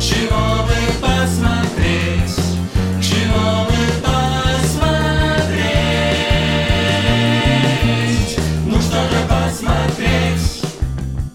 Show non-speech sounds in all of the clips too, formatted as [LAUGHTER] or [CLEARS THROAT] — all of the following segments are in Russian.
Чего бы посмотреть? Чего бы посмотреть? Ну что же посмотреть?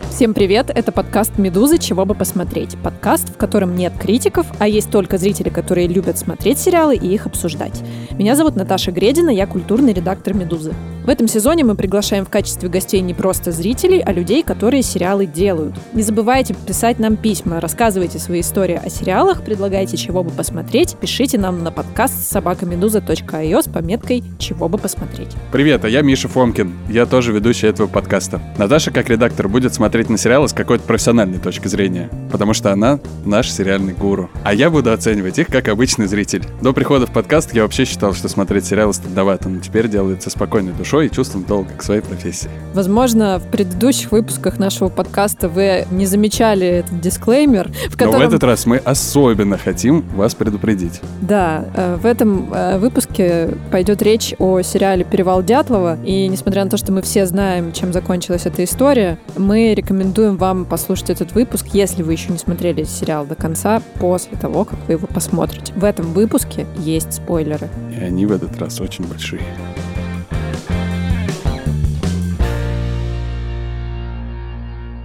Всем привет, это подкаст «Медузы. Чего бы посмотреть». Подкаст, в котором нет критиков, а есть только зрители, которые любят смотреть сериалы и их обсуждать. Меня зовут Наташа Гредина, я культурный редактор «Медузы». В этом сезоне мы приглашаем в качестве гостей не просто зрителей, а людей, которые сериалы делают. Не забывайте писать нам письма, рассказывайте свои истории о сериалах, предлагайте чего бы посмотреть, пишите нам на подкаст собакамедуза.io с пометкой «Чего бы посмотреть». Привет, а я Миша Фомкин. Я тоже ведущий этого подкаста. Наташа, как редактор, будет смотреть на сериалы с какой-то профессиональной точки зрения, потому что она наш сериальный гуру. А я буду оценивать их как обычный зритель. До прихода в подкаст я вообще считал, что смотреть сериалы стыдновато, но теперь делается спокойной душой и чувством долга к своей профессии. Возможно, в предыдущих выпусках нашего подкаста вы не замечали этот дисклеймер, в Но котором... в этот раз мы особенно хотим вас предупредить. Да, э, в этом э, выпуске пойдет речь о сериале «Перевал Дятлова». И несмотря на то, что мы все знаем, чем закончилась эта история, мы рекомендуем вам послушать этот выпуск, если вы еще не смотрели сериал до конца, после того, как вы его посмотрите. В этом выпуске есть спойлеры. И они в этот раз очень большие.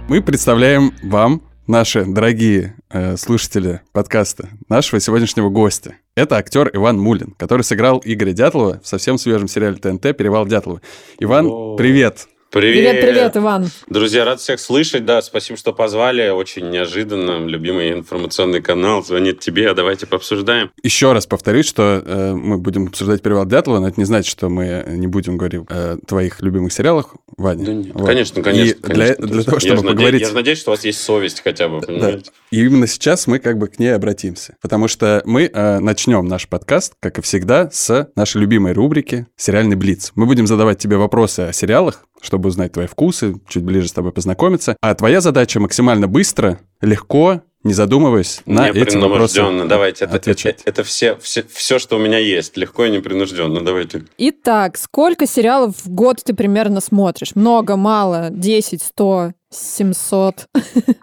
Мы представляем вам, наши дорогие э, слушатели подкаста, нашего сегодняшнего гостя. Это актер Иван Мулин, который сыграл Игоря Дятлова в совсем свежем сериале ТНТ «Перевал Дятлова». Иван, О. привет! Привет. Привет-привет, Иван. Друзья, рад всех слышать. Да, спасибо, что позвали. Очень неожиданно. Любимый информационный канал звонит тебе, а давайте пообсуждаем. Еще раз повторюсь, что э, мы будем обсуждать «Перевал Дятлова», но это не значит, что мы не будем говорить о твоих любимых сериалах, Ваня. Да нет, Вот. Конечно, конечно. И для, конечно. для того, Я чтобы наде- поговорить... Я же надеюсь, что у вас есть совесть хотя бы, Да. понимаете? И именно сейчас мы как бы к ней обратимся. Потому что мы э, начнем наш подкаст, как и всегда, с нашей любимой рубрики «Сериальный Блиц». Мы будем задавать тебе вопросы о сериалах, чтобы узнать твои вкусы, чуть ближе с тобой познакомиться. А твоя задача максимально быстро, легко, не задумываясь, на эти вопросы Непринужденно. Давайте. Это, это, отвечать. это все, все, все, что у меня есть. Легко и непринужденно. Давайте. Итак, сколько сериалов в год ты примерно смотришь? Много, мало? 10, 100, 700?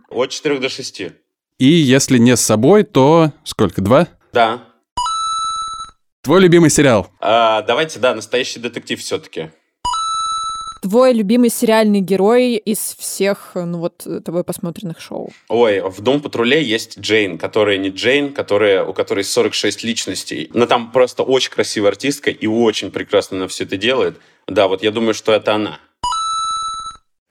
От 4 до 6. И если не с собой, то сколько? Два? Да. Твой любимый сериал? А, давайте, да, настоящий детектив все-таки. Твой любимый сериальный герой из всех, ну вот, тобой посмотренных шоу? Ой, в Дом патруле есть Джейн, которая не Джейн, которая, у которой 46 личностей. Но там просто очень красивая артистка и очень прекрасно она все это делает. Да, вот я думаю, что это она.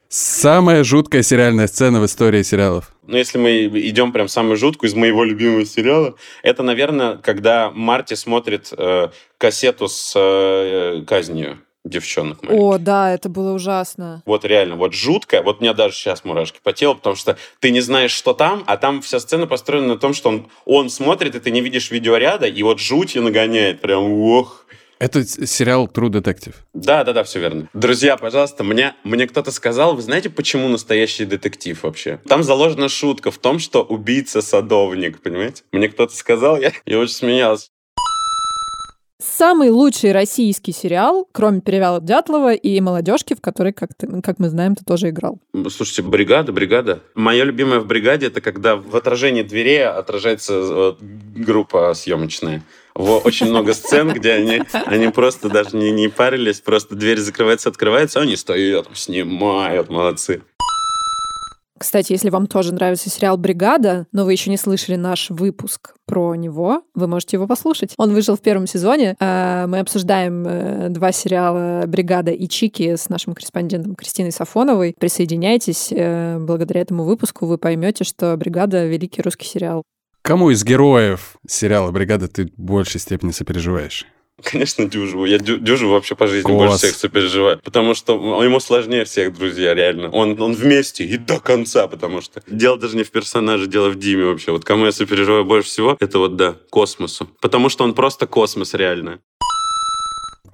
Самая жуткая сериальная сцена в истории сериалов. Но если мы идем прям самую жуткую из моего любимого сериала, это, наверное, когда Марти смотрит э, кассету с э, казнью девчонок. О, маленьких. да, это было ужасно. Вот реально, вот жутко. Вот у меня даже сейчас мурашки по телу, потому что ты не знаешь, что там, а там вся сцена построена на том, что он, он смотрит, и ты не видишь видеоряда, и вот жуть и нагоняет. Прям, ох. Это сериал True Detective. Да, да, да, все верно. Друзья, пожалуйста, мне, мне кто-то сказал, вы знаете, почему настоящий детектив вообще? Там заложена шутка в том, что убийца садовник, понимаете? Мне кто-то сказал, я, я очень смеялся. Самый лучший российский сериал, кроме «Перевала Дятлова» и «Молодежки», в которой, как, ты, как мы знаем, ты тоже играл. Слушайте, бригада, бригада. Мое любимое в бригаде это когда в отражении двери отражается группа съемочная. Во, очень много сцен, где они, они просто даже не, не парились, просто дверь закрывается, открывается, а они стоят, снимают, молодцы. Кстати, если вам тоже нравится сериал «Бригада», но вы еще не слышали наш выпуск про него, вы можете его послушать. Он вышел в первом сезоне. А, Мы обсуждаем э, два сериала «Бригада» и «Чики» с нашим корреспондентом Кристиной Сафоновой. Присоединяйтесь. э, Благодаря этому выпуску вы поймете, что «Бригада» — великий русский сериал. Кому из героев сериала «Бригада» ты в большей степени сопереживаешь? Конечно, Дюжеву. Я Дю- Дюжеву вообще по жизни Класс. больше всех сопереживаю. Потому что ему сложнее всех, друзья, реально. Он, он вместе и до конца, потому что дело даже не в персонаже, дело в Диме вообще. Вот кому я сопереживаю больше всего, это вот, да, космосу. Потому что он просто космос, реально.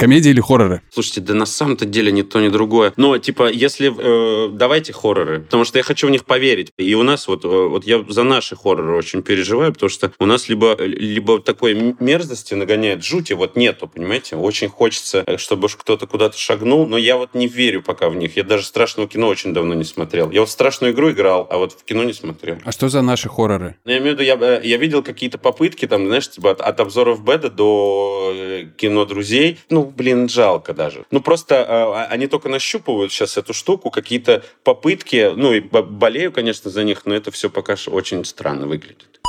Комедии или хорроры? Слушайте, да на самом-то деле ни то, ни другое. Но, типа, если... Э, давайте хорроры. Потому что я хочу в них поверить. И у нас вот... Э, вот я за наши хорроры очень переживаю, потому что у нас либо, либо такой мерзости нагоняет жути, вот нету, понимаете? Очень хочется, э, чтобы кто-то куда-то шагнул, но я вот не верю пока в них. Я даже страшного кино очень давно не смотрел. Я вот страшную игру играл, а вот в кино не смотрел. А что за наши хорроры? Ну, я имею в виду, я, э, я видел какие-то попытки, там, знаешь, типа от, от обзоров Беда до кино друзей. Ну, блин, жалко даже. Ну, просто э, они только нащупывают сейчас эту штуку, какие-то попытки, ну, и болею, конечно, за них, но это все пока очень странно выглядит.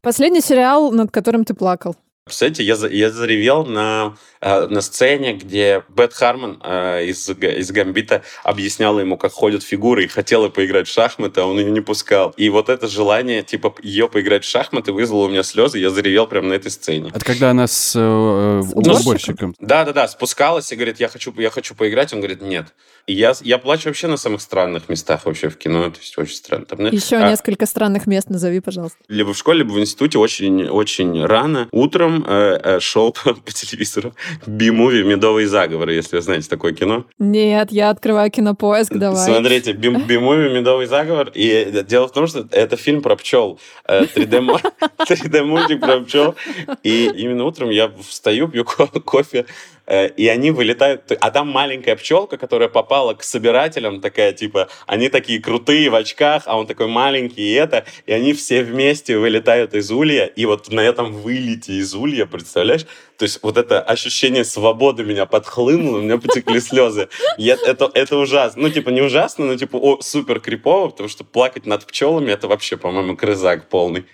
Последний сериал, над которым ты плакал. Кстати, я, я заревел на, э, на сцене, где Бет Харман э, из, из Гамбита объясняла ему, как ходят фигуры, и хотела поиграть в шахматы, а он ее не пускал. И вот это желание, типа, ее поиграть в шахматы вызвало у меня слезы, я заревел прямо на этой сцене. Это когда она с, э, с уборщиком? Да-да-да, спускалась и говорит, я хочу, я хочу поиграть, он говорит, нет. Я, я плачу вообще на самых странных местах вообще в кино, то есть очень странно. Там, Еще а, несколько странных мест назови, пожалуйста. Либо в школе, либо в институте очень, очень рано, утром э, э, шел по, [LAUGHS] по телевизору би-муви «Медовый заговор», если вы знаете такое кино. Нет, я открываю кинопоиск, давай. Смотрите, [LAUGHS] би-муви «Медовый заговор». И дело в том, что это фильм про пчел. 3D-мультик [LAUGHS] про пчел. И именно утром я встаю, пью кофе, Э, и они вылетают, а там маленькая пчелка, которая попала к собирателям, такая типа, они такие крутые в очках, а он такой маленький и это, и они все вместе вылетают из улья, и вот на этом вылете из улья, представляешь, то есть вот это ощущение свободы меня подхлынуло, у меня потекли слезы. Я, это, это ужасно. Ну, типа, не ужасно, но, типа, о, супер крипово, потому что плакать над пчелами, это вообще, по-моему, крызак полный.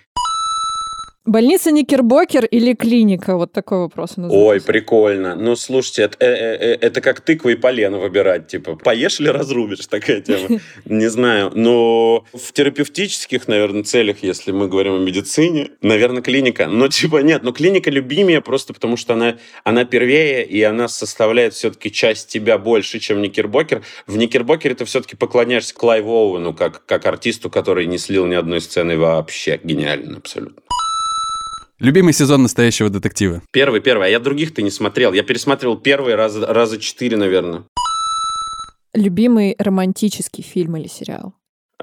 Больница Никербокер или клиника? Вот такой вопрос. Ой, прикольно. Ну, слушайте, это, э, э, э, это как тыквы и полено выбирать. Типа, поешь или разрубишь? Такая тема. [LAUGHS] Не знаю. Но в терапевтических, наверное, целях, если мы говорим о медицине, наверное, клиника. Но типа нет, но клиника любимее просто потому, что она, она первее, и она составляет все-таки часть тебя больше, чем Никербокер. В Никербокере ты все-таки поклоняешься Клайву Оуэну как, как артисту, который не слил ни одной сцены вообще. Гениально абсолютно. Любимый сезон настоящего детектива? Первый, первый. А я других-то не смотрел. Я пересматривал первый раз, раза четыре, наверное. Любимый романтический фильм или сериал?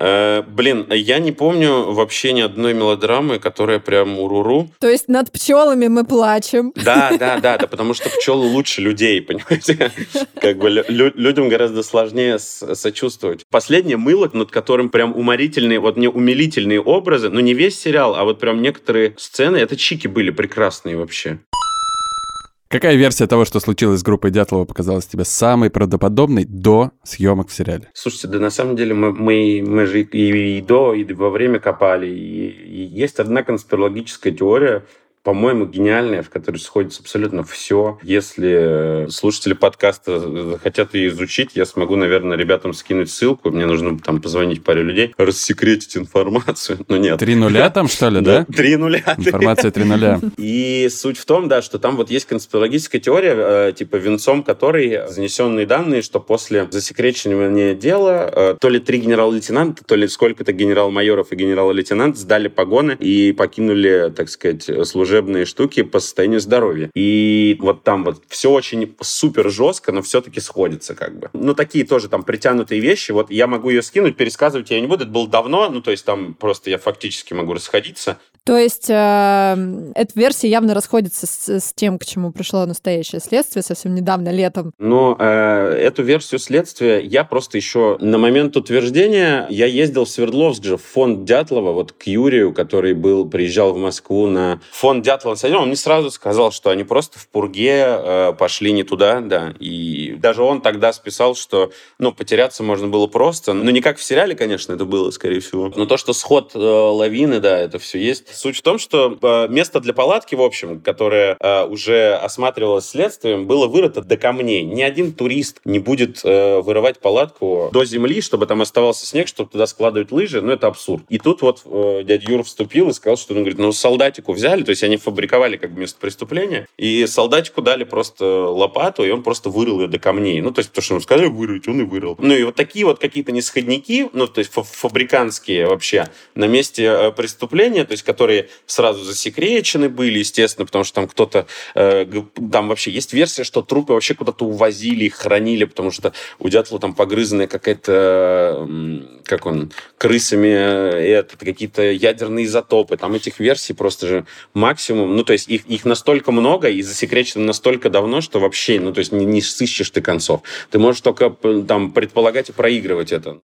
Э, блин, я не помню вообще ни одной мелодрамы, которая прям уруру. То есть над пчелами мы плачем. Да, да, да, да, потому что пчелы лучше людей, [LAUGHS] понимаете? Как бы лю- людям гораздо сложнее сочувствовать. Последнее мыло, над которым прям уморительные, вот не умилительные образы, но не весь сериал, а вот прям некоторые сцены, это чики были прекрасные вообще. Какая версия того, что случилось с группой Дятлова, показалась тебе самой правдоподобной до съемок в сериале? Слушайте, да на самом деле мы, мы, мы же и, и до, и во время копали. И, и есть одна конспирологическая теория, по-моему, гениальная, в которой сходится абсолютно все. Если слушатели подкаста хотят ее изучить, я смогу, наверное, ребятам скинуть ссылку. Мне нужно там позвонить паре людей, рассекретить информацию. [LAUGHS] Но нет. Три нуля там, что ли, [LAUGHS] да? Три нуля. Информация три нуля. [LAUGHS] И суть в том, да, что там вот есть конспирологическая теория, э, типа венцом которой занесенные данные, что после засекречивания дела э, то ли три генерал-лейтенанта, то ли сколько-то генерал-майоров и генерал-лейтенант сдали погоны и покинули, так сказать, служебные служебные штуки по состоянию здоровья. И вот там вот все очень супер жестко, но все-таки сходится как бы. Ну, такие тоже там притянутые вещи. Вот я могу ее скинуть, пересказывать я не буду. Это было давно, ну, то есть там просто я фактически могу расходиться. То есть э, эта версия явно расходится с, с тем, к чему пришло настоящее следствие совсем недавно, летом. Но э, эту версию следствия я просто еще на момент утверждения я ездил в Свердловск же в фонд Дятлова, вот к Юрию, который был приезжал в Москву на фонд Дятлова. Он мне сразу сказал, что они просто в пурге э, пошли не туда, да. И даже он тогда списал, что ну потеряться можно было просто, ну не как в сериале, конечно, это было, скорее всего. Но то, что сход э, лавины, да, это все есть. Суть в том, что э, место для палатки, в общем, которое э, уже осматривалось следствием, было вырыто до камней. Ни один турист не будет э, вырывать палатку до земли, чтобы там оставался снег, чтобы туда складывать лыжи. Ну, это абсурд. И тут вот дядя Юра вступил и сказал, что, он говорит, ну, солдатику взяли, то есть они фабриковали как место преступления, и солдатику дали просто лопату, и он просто вырыл ее до камней. Ну, то есть, то, что ему сказали вырыть, он и вырыл. Ну, и вот такие вот какие-то нисходники, ну, то есть, фабриканские вообще, на месте э, преступления, то есть, которые сразу засекречены были, естественно, потому что там кто-то, э, там вообще есть версия, что трупы вообще куда-то увозили, их хранили, потому что у Дятлова там погрызанная какая-то, как он, крысами, э, это, какие-то ядерные изотопы. Там этих версий просто же максимум. Ну, то есть их, их настолько много и засекречено настолько давно, что вообще, ну, то есть не, не сыщешь ты концов. Ты можешь только там предполагать и проигрывать это.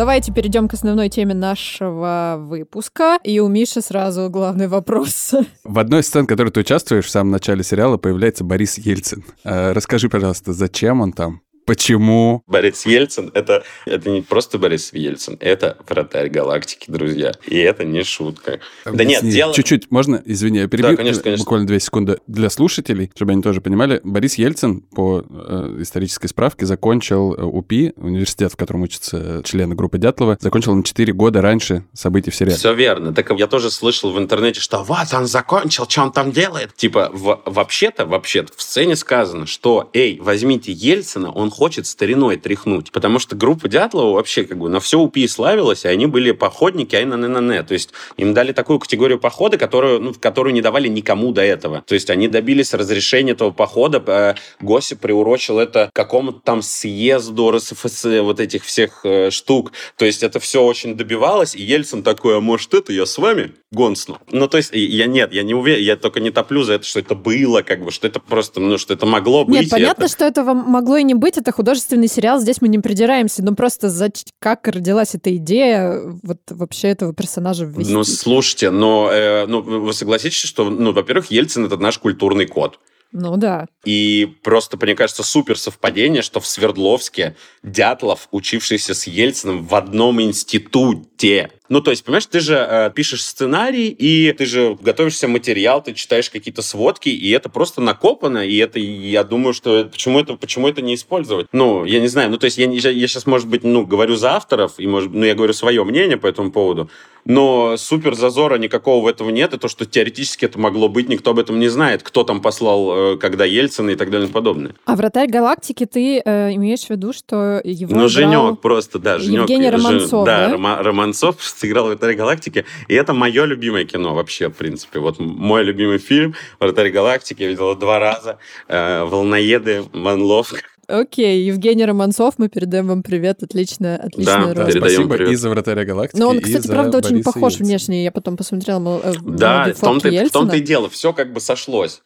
Давайте перейдем к основной теме нашего выпуска. И у Миши сразу главный вопрос. [LAUGHS] В одной из сцен, в которой ты участвуешь, в самом начале сериала появляется Борис Ельцин. Э, расскажи, пожалуйста, зачем он там? Почему? Борис Ельцин это, это не просто Борис Ельцин, это вратарь галактики, друзья. И это не шутка. Объясни. Да нет, дело... Чуть-чуть, можно, извини, я перебью? Да, конечно, конечно. Буквально две секунды. Для слушателей, чтобы они тоже понимали, Борис Ельцин по э, исторической справке закончил э, УПИ, университет, в котором учатся члены группы Дятлова, закончил на 4 года раньше событий в сериале. Все верно. Так я тоже слышал в интернете, что вот он закончил, что он там делает. Типа, в, вообще-то, вообще-то в сцене сказано, что, эй, возьмите Ельцина, он хочет стариной тряхнуть. Потому что группа Дятлова вообще как бы на все УПИ славилась, и они были походники, а на на на То есть им дали такую категорию похода, которую, ну, которую не давали никому до этого. То есть они добились разрешения этого похода. Э, Госи приурочил это к какому-то там съезду РСФС, вот этих всех э, штук. То есть это все очень добивалось, и Ельцин такой, а может это я с вами гонсну? Ну, то есть я нет, я не уверен, я только не топлю за это, что это было, как бы, что это просто, ну, что это могло быть. Нет, понятно, это... что этого могло и не быть, это художественный сериал, здесь мы не придираемся, но просто за... как родилась эта идея вот вообще этого персонажа ввести? Ну, слушайте, но э, ну, вы согласитесь, что, ну, во-первых, Ельцин — это наш культурный код. Ну да. И просто, мне кажется, супер совпадение, что в Свердловске Дятлов, учившийся с Ельциным в одном институте, ну, то есть, понимаешь, ты же э, пишешь сценарий, и ты же готовишься материал, ты читаешь какие-то сводки, и это просто накопано, и это, я думаю, что почему это, почему это не использовать? Ну, я не знаю, ну, то есть, я, я, я сейчас, может быть, ну, говорю за авторов, и, может, ну, я говорю свое мнение по этому поводу, но супер зазора никакого в этом нет, и то, что теоретически это могло быть, никто об этом не знает, кто там послал, э, когда Ельцина и так далее и подобное. А «Вратарь галактики» ты э, имеешь в виду, что его Ну, Женек просто, да, Женек. Евгений Романцов, да? Да, Рома, Романцов сыграл «Вратарь галактики», и это мое любимое кино вообще, в принципе. Вот мой любимый фильм «Вратарь галактики», я видел два раза. Э, «Волноеды», «Ван Лов», Окей, Евгений Романцов, мы передаем вам привет, отлично, отличная да, роль. передаем Спасибо привет. и за «Вратаря галактики», Но он, кстати, правда, очень Бориса похож Ельцина. внешне, я потом посмотрела мол, э, Да, в том-то, в том-то и дело, все как бы сошлось.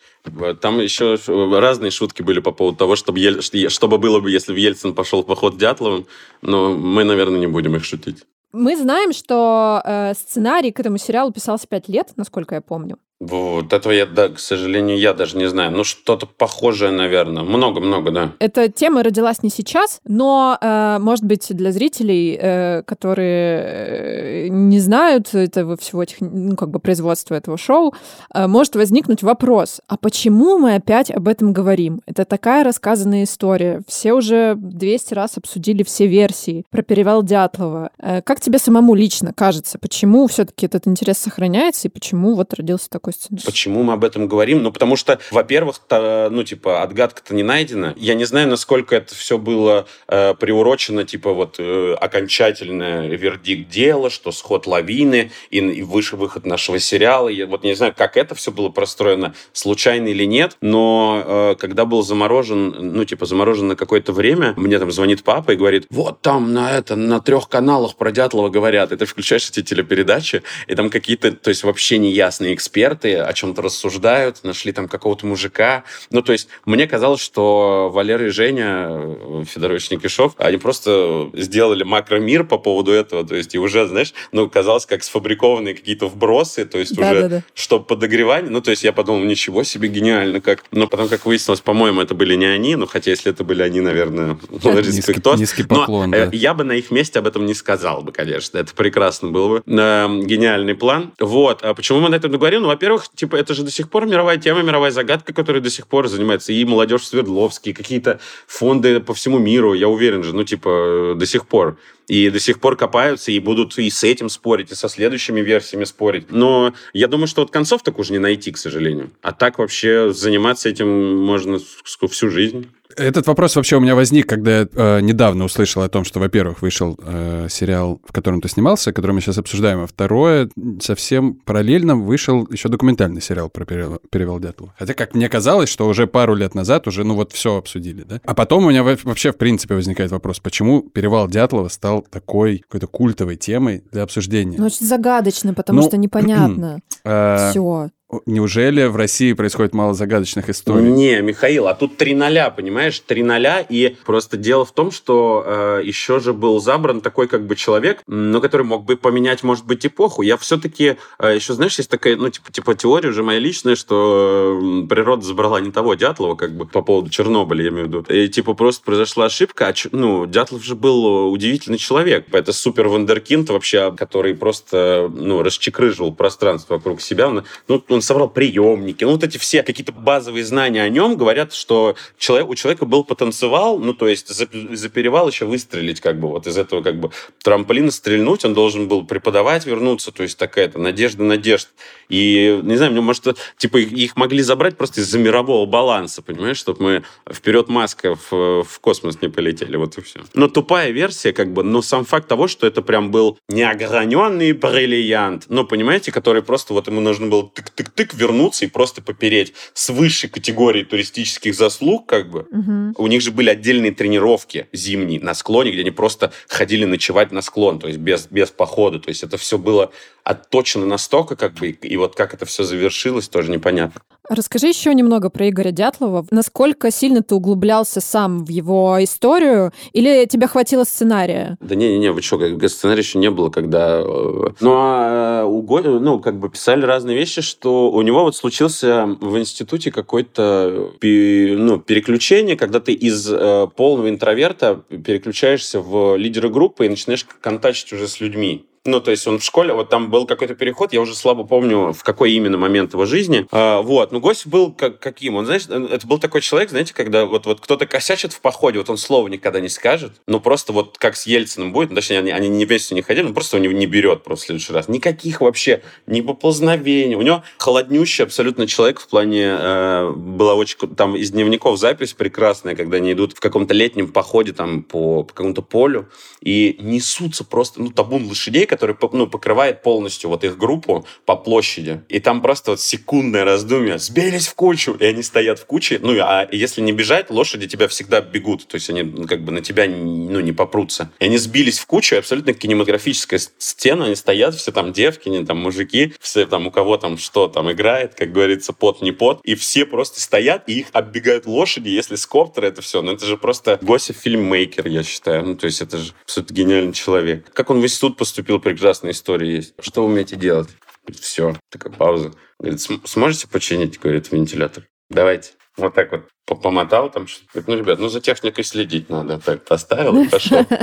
Там еще разные шутки были по поводу того, чтобы, Ель... чтобы было бы, если бы Ельцин пошел в поход Дятловым, но мы, наверное, не будем их шутить. Мы знаем, что э, сценарий к этому сериалу писался пять лет, насколько я помню. Вот этого я, да, к сожалению, я даже не знаю. Ну, что-то похожее, наверное. Много-много, да. Эта тема родилась не сейчас, но, э, может быть, для зрителей, э, которые э, не знают этого всего, тех, ну, как бы производства этого шоу, э, может возникнуть вопрос, а почему мы опять об этом говорим? Это такая рассказанная история. Все уже 200 раз обсудили все версии про перевал Дятлова. Э, как тебе самому лично кажется, почему все-таки этот интерес сохраняется и почему вот родился такой сценарий? Почему мы об этом говорим? Ну, потому что, во-первых, ну, типа, отгадка-то не найдена. Я не знаю, насколько это все было э, приурочено, типа, вот, э, окончательный вердикт дела, что сход лавины и, и выше выход нашего сериала. Я вот не знаю, как это все было простроено, случайно или нет, но э, когда был заморожен, ну, типа, заморожен на какое-то время, мне там звонит папа и говорит, вот там на это, на трех каналах про Дятлова говорят, и ты включаешь эти телепередачи, и там какие-то, то есть вообще неясные эксперты о чем-то рассуждают, нашли там какого-то мужика. Ну, то есть мне казалось, что Валера и Женя э, Федорович Никишов, они просто сделали макромир по поводу этого, то есть и уже, знаешь, ну, казалось, как сфабрикованные какие-то вбросы, то есть Да, уже, да, да. что подогревание, ну, то есть я подумал, ничего себе, гениально как. Но потом, как выяснилось, по-моему, это были не они, ну, хотя если это были они, наверное, [LAUGHS] ну, Низкий, респектос. низкий Но, поклон, э, да. я бы на их месте об этом не сказал бы, конечно. Это прекрасно было бы. Э, гениальный план. Вот. А почему мы на этом говорим? Ну, во-первых, типа, это же до сих пор мировая тема, мировая загадка, которой до сих пор занимается и молодежь в Свердловске, и какие-то фонды по всему миру, я уверен же, ну, типа, до сих пор. и до сих пор копаются, и будут и с этим спорить, и со следующими версиями спорить. Но я думаю, что вот концов так уже не найти, к сожалению. А так вообще заниматься этим можно всю жизнь. Этот вопрос вообще у меня возник, когда я э, недавно услышал о том, что, во-первых, вышел э, сериал, в котором ты снимался, который мы сейчас обсуждаем, а второе, совсем параллельно вышел еще документальный сериал про перевал, перевал Дятлова. Хотя, как мне казалось, что уже пару лет назад уже, ну вот, все обсудили, да? А потом у меня вообще, в принципе, возникает вопрос, почему перевал Дятлова стал такой какой-то культовой темой для обсуждения? Ну, очень загадочно, потому ну, что непонятно. [CLEARS THROAT] Э, все. Неужели в России происходит мало загадочных историй? Не, Михаил, а тут три ноля, понимаешь? Три ноля, и просто дело в том, что э, еще же был забран такой как бы человек, но который мог бы поменять, может быть, эпоху. Я все-таки, э, еще, знаешь, есть такая, ну, типа, типа теория уже моя личная, что э, природа забрала не того Дятлова, как бы, по поводу Чернобыля, я имею в виду. И, типа, просто произошла ошибка. А, ну, Дятлов же был удивительный человек. Это супер вандеркинд вообще, который просто, ну, расчекрыживал пространство вокруг себя. Ну, он собрал приемники. Ну, вот эти все какие-то базовые знания о нем говорят, что человек, у человека был потенциал, ну, то есть за, за перевал еще выстрелить, как бы, вот из этого, как бы, трамплина стрельнуть, он должен был преподавать, вернуться, то есть такая-то надежда надежд. И, не знаю, мне, может, типа, их могли забрать просто из-за мирового баланса, понимаешь, чтобы мы вперед Маска в, в космос не полетели, вот и все. Но тупая версия, как бы, но сам факт того, что это прям был неограненный бриллиант, ну, понимаете, который просто вот ему нужно было тык-тык тык вернуться и просто попереть с высшей категории туристических заслуг, как бы. Угу. У них же были отдельные тренировки зимние на склоне, где они просто ходили ночевать на склон, то есть без, без похода. То есть это все было отточено настолько, как бы, и вот как это все завершилось, тоже непонятно. Расскажи еще немного про Игоря Дятлова. Насколько сильно ты углублялся сам в его историю, или тебе хватило сценария? Да не-не-не, вы что, как сценария еще не было, когда... Э, ну, а Го... ну, как бы писали разные вещи, что у него вот случился в институте какое-то ну, переключение, когда ты из э, полного интроверта переключаешься в лидера группы и начинаешь контачить уже с людьми. Ну, то есть он в школе, вот там был какой-то переход, я уже слабо помню, в какой именно момент его жизни. А, вот, ну, гость был как, каким? Он, знаешь, это был такой человек, знаете, когда вот, вот кто-то косячит в походе, вот он слова никогда не скажет, ну, просто вот как с Ельциным будет, ну, точнее, они, они не вместе не ходили, ну, просто он не, не берет просто в следующий раз. Никаких вообще, ни поползновений. У него холоднющий абсолютно человек в плане, э, была очень, там из дневников запись прекрасная, когда они идут в каком-то летнем походе там по, по какому-то полю и несутся просто, ну, табун лошадей, который ну, покрывает полностью вот их группу по площади. И там просто вот секундное раздумье. Сбились в кучу. И они стоят в куче. Ну, а если не бежать, лошади тебя всегда бегут. То есть они ну, как бы на тебя ну, не попрутся. И они сбились в кучу. Абсолютно кинематографическая сцена. Они стоят, все там девки, не там мужики. Все там у кого там что там играет. Как говорится, пот не пот. И все просто стоят, и их оббегают лошади. Если с коптера это все. Ну, это же просто Гося фильммейкер, я считаю. Ну, то есть это же абсолютно гениальный человек. Как он в институт поступил, прекрасная история есть. Что вы умеете делать? Все. Такая пауза. Говорит, сможете починить, говорит, вентилятор? Давайте. Вот так вот помотал там что-то. Ну, ребят, ну за техникой следить надо. Так поставил и пошел. [LAUGHS]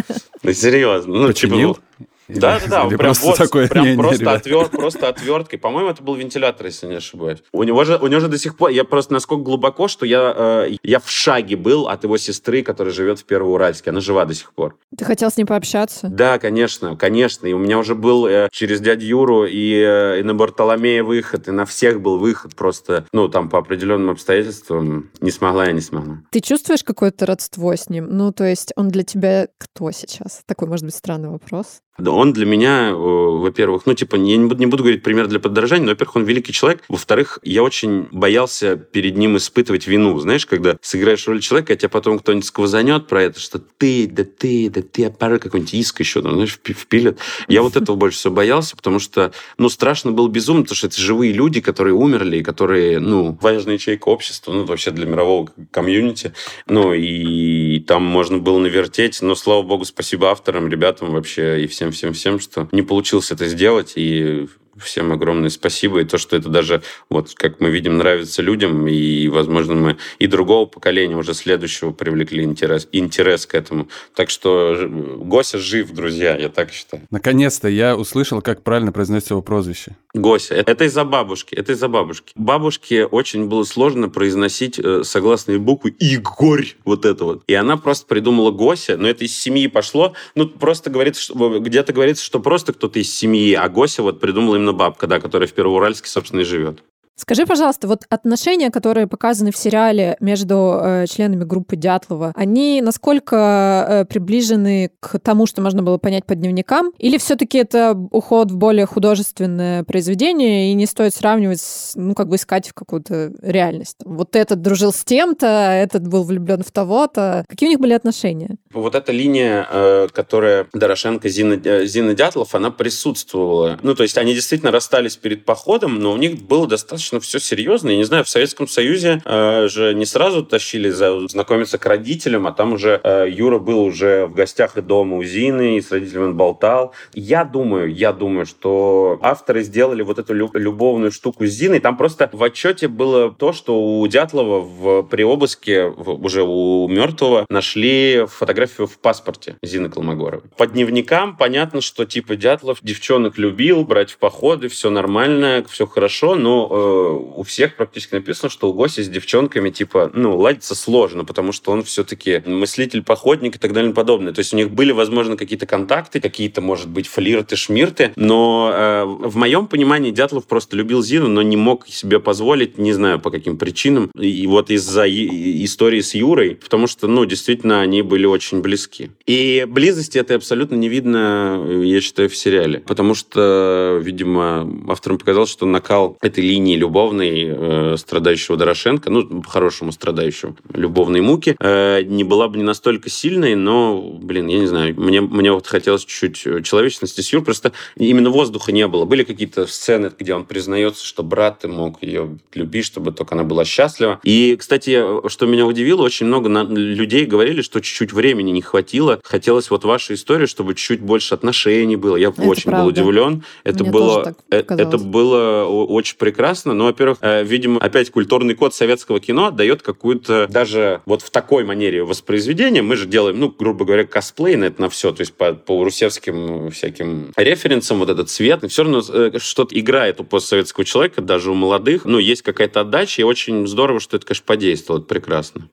Ну, серьезно. Ну, Починил? Типа, [LAUGHS] да, да, да. Он прям, просто вот, такое, прям не, просто, не, отвер, просто отверткой. По-моему, это был вентилятор, если не ошибаюсь. У него же, у него же до сих пор, я просто насколько глубоко, что я, э, я в шаге был от его сестры, которая живет в Первоуральске. Она жива до сих пор. Ты хотел с ней пообщаться? Да, конечно, конечно. И у меня уже был э, через дядю Юру и, э, и на Бартоломея выход, и на всех был выход просто, ну, там, по определенным обстоятельствам. Не смогла я, не смогла. Ты чувствуешь какое-то родство с ним? Ну, то есть он для тебя кто сейчас? Такой, может быть, странный вопрос. Он для меня, во-первых, ну, типа, я не буду, не буду говорить пример для поддержания, но, во-первых, он великий человек. Во-вторых, я очень боялся перед ним испытывать вину. Знаешь, когда сыграешь роль человека, а тебя потом кто-нибудь сквозанет про это, что ты, да ты, да ты, а порой какой-нибудь иск еще, там, знаешь, впилят. Я вот этого больше всего боялся, потому что, ну, страшно было безумно, потому что это живые люди, которые умерли, которые, ну, важная ячейка общества, ну, вообще для мирового комьюнити. Ну, и там можно было навертеть, но, слава богу, спасибо авторам, ребятам вообще и всем что не получилось это сделать, и всем огромное спасибо. И то, что это даже, вот как мы видим, нравится людям, и, возможно, мы и другого поколения, уже следующего, привлекли интерес, интерес к этому. Так что Гося жив, друзья, я так считаю. Наконец-то я услышал, как правильно произносится его прозвище. Гося. Это из-за бабушки. Это из-за бабушки. Бабушке очень было сложно произносить э, согласные буквы Игорь. Вот это вот. И она просто придумала Гося. Но это из семьи пошло. Ну, просто говорится, где-то говорится, что просто кто-то из семьи, а Гося вот придумала именно бабка, да, которая в Первоуральске, собственно, и живет. Скажи, пожалуйста, вот отношения, которые показаны в сериале между э, членами группы Дятлова, они насколько э, приближены к тому, что можно было понять по дневникам? Или все-таки это уход в более художественное произведение и не стоит сравнивать, ну, как бы искать в какую-то реальность? Вот этот дружил с тем-то, этот был влюблен в того-то. Какие у них были отношения? Вот эта линия, э, которая Дорошенко, Зина, э, Зина Дятлов, она присутствовала. Ну, то есть они действительно расстались перед походом, но у них было достаточно достаточно все серьезно. Я не знаю, в Советском Союзе э, же не сразу тащили за, знакомиться к родителям, а там уже э, Юра был уже в гостях и дома у Зины, и с родителями он болтал. Я думаю, я думаю, что авторы сделали вот эту любовную штуку с Зиной. Там просто в отчете было то, что у Дятлова в, при обыске в, уже у мертвого нашли фотографию в паспорте Зины Колмогоровой. По дневникам понятно, что типа Дятлов девчонок любил, брать в походы, все нормально, все хорошо, но э, у всех практически написано, что у Госи с девчонками, типа, ну, ладиться сложно, потому что он все-таки мыслитель, походник и так далее и подобное. То есть у них были, возможно, какие-то контакты, какие-то, может быть, флирты, шмирты, но э, в моем понимании Дятлов просто любил Зину, но не мог себе позволить, не знаю по каким причинам, и вот из-за истории с Юрой, потому что, ну, действительно, они были очень близки. И близости это абсолютно не видно, я считаю, в сериале, потому что, видимо, авторам показалось, что накал этой линии любовной э, страдающего Дорошенко, ну, по-хорошему страдающего любовной муки, э, не была бы не настолько сильной, но, блин, я не знаю, мне, мне вот хотелось чуть-чуть э, человечности с Юр, просто именно воздуха не было. Были какие-то сцены, где он признается, что брат мог ее любить, чтобы только она была счастлива. И, кстати, что меня удивило, очень много на- людей говорили, что чуть-чуть времени не хватило. Хотелось вот вашей истории, чтобы чуть больше отношений было. Я это очень правда. был удивлен. Это Мне было, э, это было очень прекрасно интересно. Ну, во-первых, э, видимо, опять культурный код советского кино дает какую-то даже вот в такой манере воспроизведения. Мы же делаем, ну, грубо говоря, косплей на это на все, то есть по, по русевским всяким референсам вот этот цвет. Все равно э, что-то играет у постсоветского человека, даже у молодых. Ну, есть какая-то отдача, и очень здорово, что это, конечно, подействовало. Это прекрасно.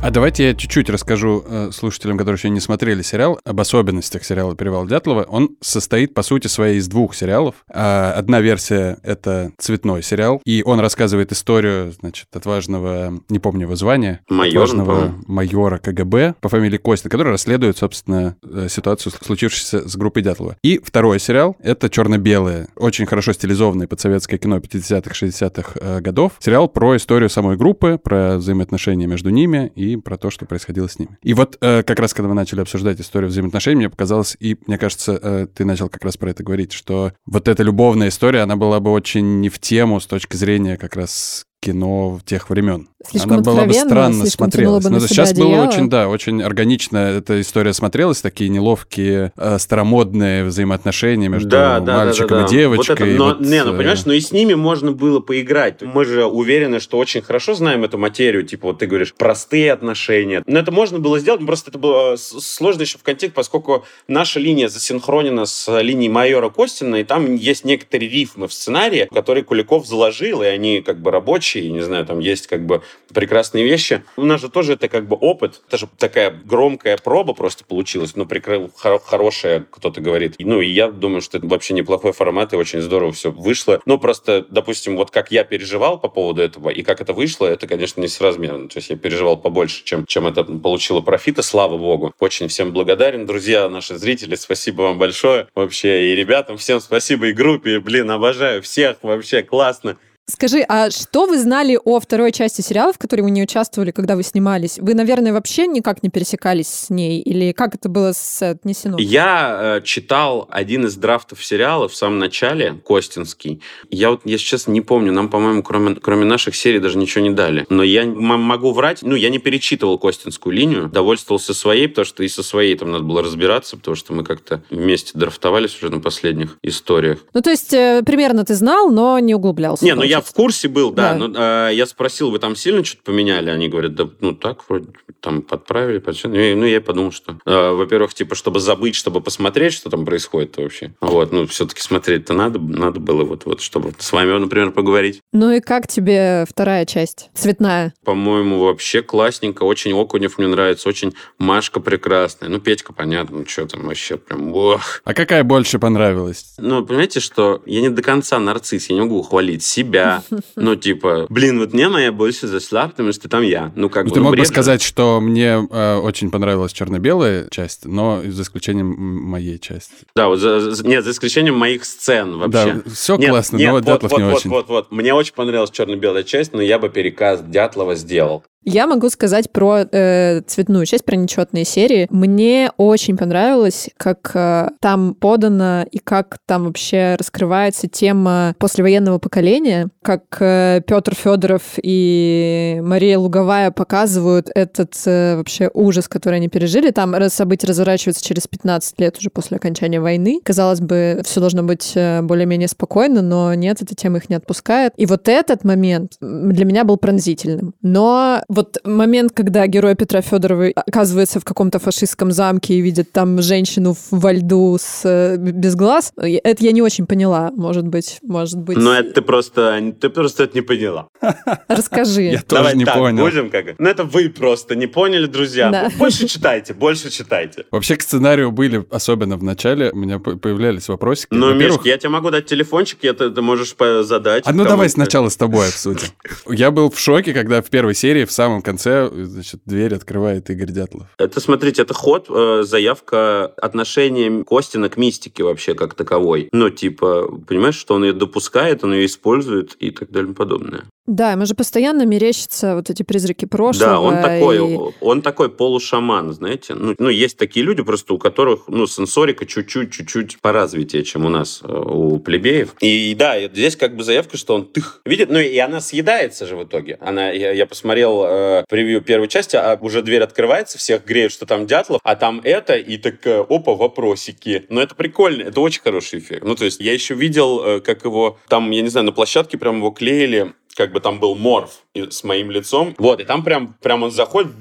А давайте я чуть-чуть расскажу э, слушателям, которые еще не смотрели сериал, об особенностях сериала «Перевал Дятлова». Он состоит, по сути своей, из двух сериалов. А одна версия — это цветной сериал, и он рассказывает историю, значит, отважного, не помню его звания, Майор, отважного майора КГБ по фамилии Костя, который расследует, собственно, э, ситуацию, случившуюся с группой Дятлова. И второй сериал — это черно-белое, очень хорошо стилизованное под советское кино 50-х, 60-х э, годов. Сериал про историю самой группы, про взаимоотношения между ними и про то, что происходило с ними. И вот э, как раз, когда мы начали обсуждать историю взаимоотношений, мне показалось, и мне кажется, э, ты начал как раз про это говорить, что вот эта любовная история, она была бы очень не в тему с точки зрения как раз кино тех времен. Слишком Она была бы странно смотрелась. Бы Но сейчас одеяло. было очень, да, очень органично эта история смотрелась, такие неловкие, э, старомодные взаимоотношения между да, да, мальчиком да, да, да. и девочкой. Вот это, но, вот, не, ну, понимаешь, но и с ними можно было поиграть. Мы же уверены, что очень хорошо знаем эту материю, типа вот ты говоришь, простые отношения. Но это можно было сделать, просто это было сложно еще в контексте, поскольку наша линия засинхронена с линией майора Костина, и там есть некоторые рифмы в сценарии, которые Куликов заложил, и они как бы рабочие, прочее, не знаю, там есть как бы прекрасные вещи. У нас же тоже это как бы опыт, это же такая громкая проба просто получилась, но прикрыл хор- хорошая, кто-то говорит. Ну, и я думаю, что это вообще неплохой формат, и очень здорово все вышло. Ну, просто, допустим, вот как я переживал по поводу этого, и как это вышло, это, конечно, не соразмерно. То есть я переживал побольше, чем, чем это получило профита, слава богу. Очень всем благодарен, друзья, наши зрители, спасибо вам большое. Вообще, и ребятам всем спасибо, и группе, блин, обожаю всех, вообще классно. Скажи, а что вы знали о второй части сериала, в которой вы не участвовали, когда вы снимались? Вы, наверное, вообще никак не пересекались с ней? Или как это было отнесено? Я э, читал один из драфтов сериала в самом начале, Костинский. Я вот, если честно, не помню. Нам, по-моему, кроме, кроме наших серий даже ничего не дали. Но я могу врать. Ну, я не перечитывал Костинскую линию. Довольствовался своей, потому что и со своей там надо было разбираться, потому что мы как-то вместе драфтовались уже на последних историях. Ну, то есть, э, примерно ты знал, но не углублялся. Не, ну я я в курсе был, да, Да. но э, я спросил, вы там сильно что-то поменяли? Они говорят, да, ну так, вроде там подправили, подсё- ну, и- ну, я подумал, что, э, во-первых, типа, чтобы забыть, чтобы посмотреть, что там происходит вообще. Вот, ну, все-таки смотреть-то надо, надо было вот, вот, чтобы с вами, например, поговорить. Ну и как тебе вторая часть? Цветная. По-моему, вообще классненько, очень Окунев мне нравится, очень Машка прекрасная. Ну, Петька, понятно, ну, что там вообще прям, ох. А какая больше понравилась? Ну, понимаете, что я не до конца нарцисс, я не могу хвалить себя. [LAUGHS] Ну, типа, блин, вот мне моя больше зашла, потому что там я. Ну, как Ну, бы, ты ну, мог бы бред же. сказать, что мне э, очень понравилась черно-белая часть, но за исключением моей части. Да, вот за, за- нет, за исключением моих сцен вообще. Да, все Нет, классно, нет, но вот вот, Дятлов вот, не вот, очень. Вот, вот, Мне очень понравилась черно-белая часть, но я бы переказ Дятлова сделал. Я могу сказать про э, цветную часть, про нечетные серии. Мне очень понравилось, как э, там подано и как там вообще раскрывается тема послевоенного поколения, как э, Петр Федоров и Мария Луговая показывают этот э, вообще ужас, который они пережили. Там события разворачиваются через 15 лет уже после окончания войны. Казалось бы, все должно быть э, более-менее спокойно, но нет, эта тема их не отпускает. И вот этот момент для меня был пронзительным. Но вот момент, когда герой Петра Федорова оказывается в каком-то фашистском замке и видит там женщину в- во льду с, э, без глаз, э, это я не очень поняла. Может быть, может быть. Но это ты просто, ты просто это не поняла. [LAUGHS] Расскажи. Я тоже Давай не понял. будем как? Ну, это вы просто не поняли, друзья. Да. Больше читайте, больше читайте. Вообще к сценарию были, особенно в начале, у меня по- появлялись вопросики. Ну, Во-первых, Миш, я тебе могу дать телефончик, я ты, можешь задать. А ну давай сначала с тобой обсудим. [LAUGHS] Я был в шоке, когда в первой серии, в самом конце, значит, дверь открывает Игорь Дятлов. Это, смотрите, это ход, э, заявка отношения Костина к мистике вообще как таковой. Ну, типа, понимаешь, что он ее допускает, он ее использует и так далее и подобное. Да, ему же постоянно мерещатся вот эти призраки прошлого. Да, он такой, и- он такой полушаман, знаете. Ну, ну, есть такие люди просто, у которых, ну, сенсорика чуть-чуть, чуть-чуть поразвитее, чем у нас, э, у плебеев. И да, здесь как бы заявка, что он тых видит, ну, и она съедается же в итоге. Она, я, я посмотрел э, превью первой части, а уже дверь открывается, всех греют, что там Дятлов, а там это, и так, э, опа, вопросики. Но это прикольно, это очень хороший эффект. Ну, то есть я еще видел, э, как его, там, я не знаю, на площадке прям его клеили, как бы там был морф с моим лицом. Вот, и там прям, прям он заходит,